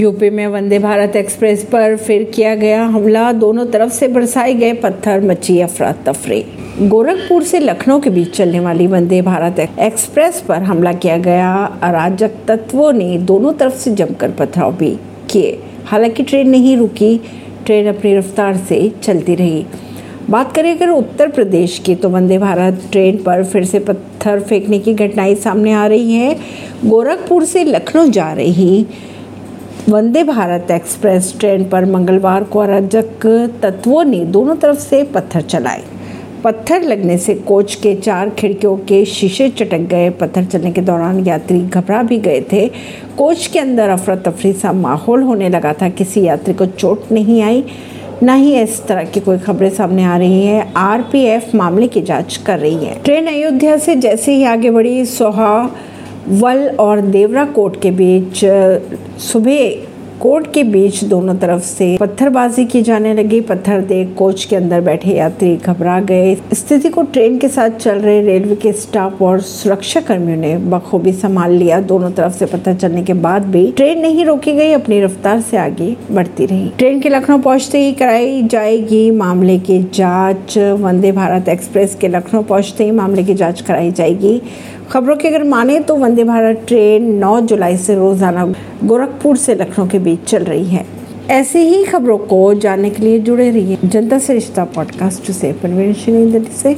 UP में Vande Bharat express पर फिर किया गया हमला। दोनों तरफ़ से बरसाए गए पत्थर, मची अफरा तफरी। गोरखपुर से लखनऊ के बीच चलने वाली वंदे भारत एक्सप्रेस पर हमला किया गया। अराजक तत्वों ने दोनों तरफ़ से जमकर पथराव भी किए। हालाँकि ट्रेन नहीं रुकी, ट्रेन अपनी रफ्तार से चलती रही। बात करें अगर उत्तर प्रदेश की तो वंदे भारत ट्रेन पर फिर से पत्थर फेंकने की घटनाएँ सामने आ रही हैं। गोरखपुर से लखनऊ जा रही वंदे भारत एक्सप्रेस ट्रेन पर मंगलवार को अराजक तत्वों ने दोनों तरफ़ से पत्थर चलाए। पत्थर लगने से कोच के चार खिड़कियों के शीशे चटक गए। पत्थर चलने के दौरान यात्री घबरा भी गए थे। कोच के अंदर अफरा तफरी सा माहौल होने लगा था। किसी यात्री को चोट नहीं आई, न ही इस तरह की कोई खबरें सामने आ रही है। आरपीएफ मामले की जाँच कर रही है। ट्रेन अयोध्या से जैसे ही आगे बढ़ी, सोहा वल और देवरा कोट के बीच, सुबह कोर्ट के बीच दोनों तरफ़ से पत्थरबाजी की जाने लगी। पत्थर देख कोच के अंदर बैठे यात्री घबरा गए। स्थिति को ट्रेन के साथ चल रहे रेलवे के स्टाफ और सुरक्षा कर्मियों ने बखूबी संभाल लिया। दोनों तरफ़ से पत्थर चलने के बाद भी ट्रेन नहीं रोकी गई, अपनी रफ्तार से आगे बढ़ती रही। ट्रेन के लखनऊ पहुँचते ही कराई जाएगी मामले की जाँच। वंदे भारत एक्सप्रेस के लखनऊ पहुँचते ही मामले की जाँच कराई जाएगी। खबरों की अगर माने तो वंदे भारत ट्रेन 9 जुलाई से रोज़ाना गोरखपुर से लखनऊ के बीच चल रही है। ऐसी ही खबरों को जानने के लिए जुड़े रहिए जनता से रिश्ता पॉडकास्ट से। से।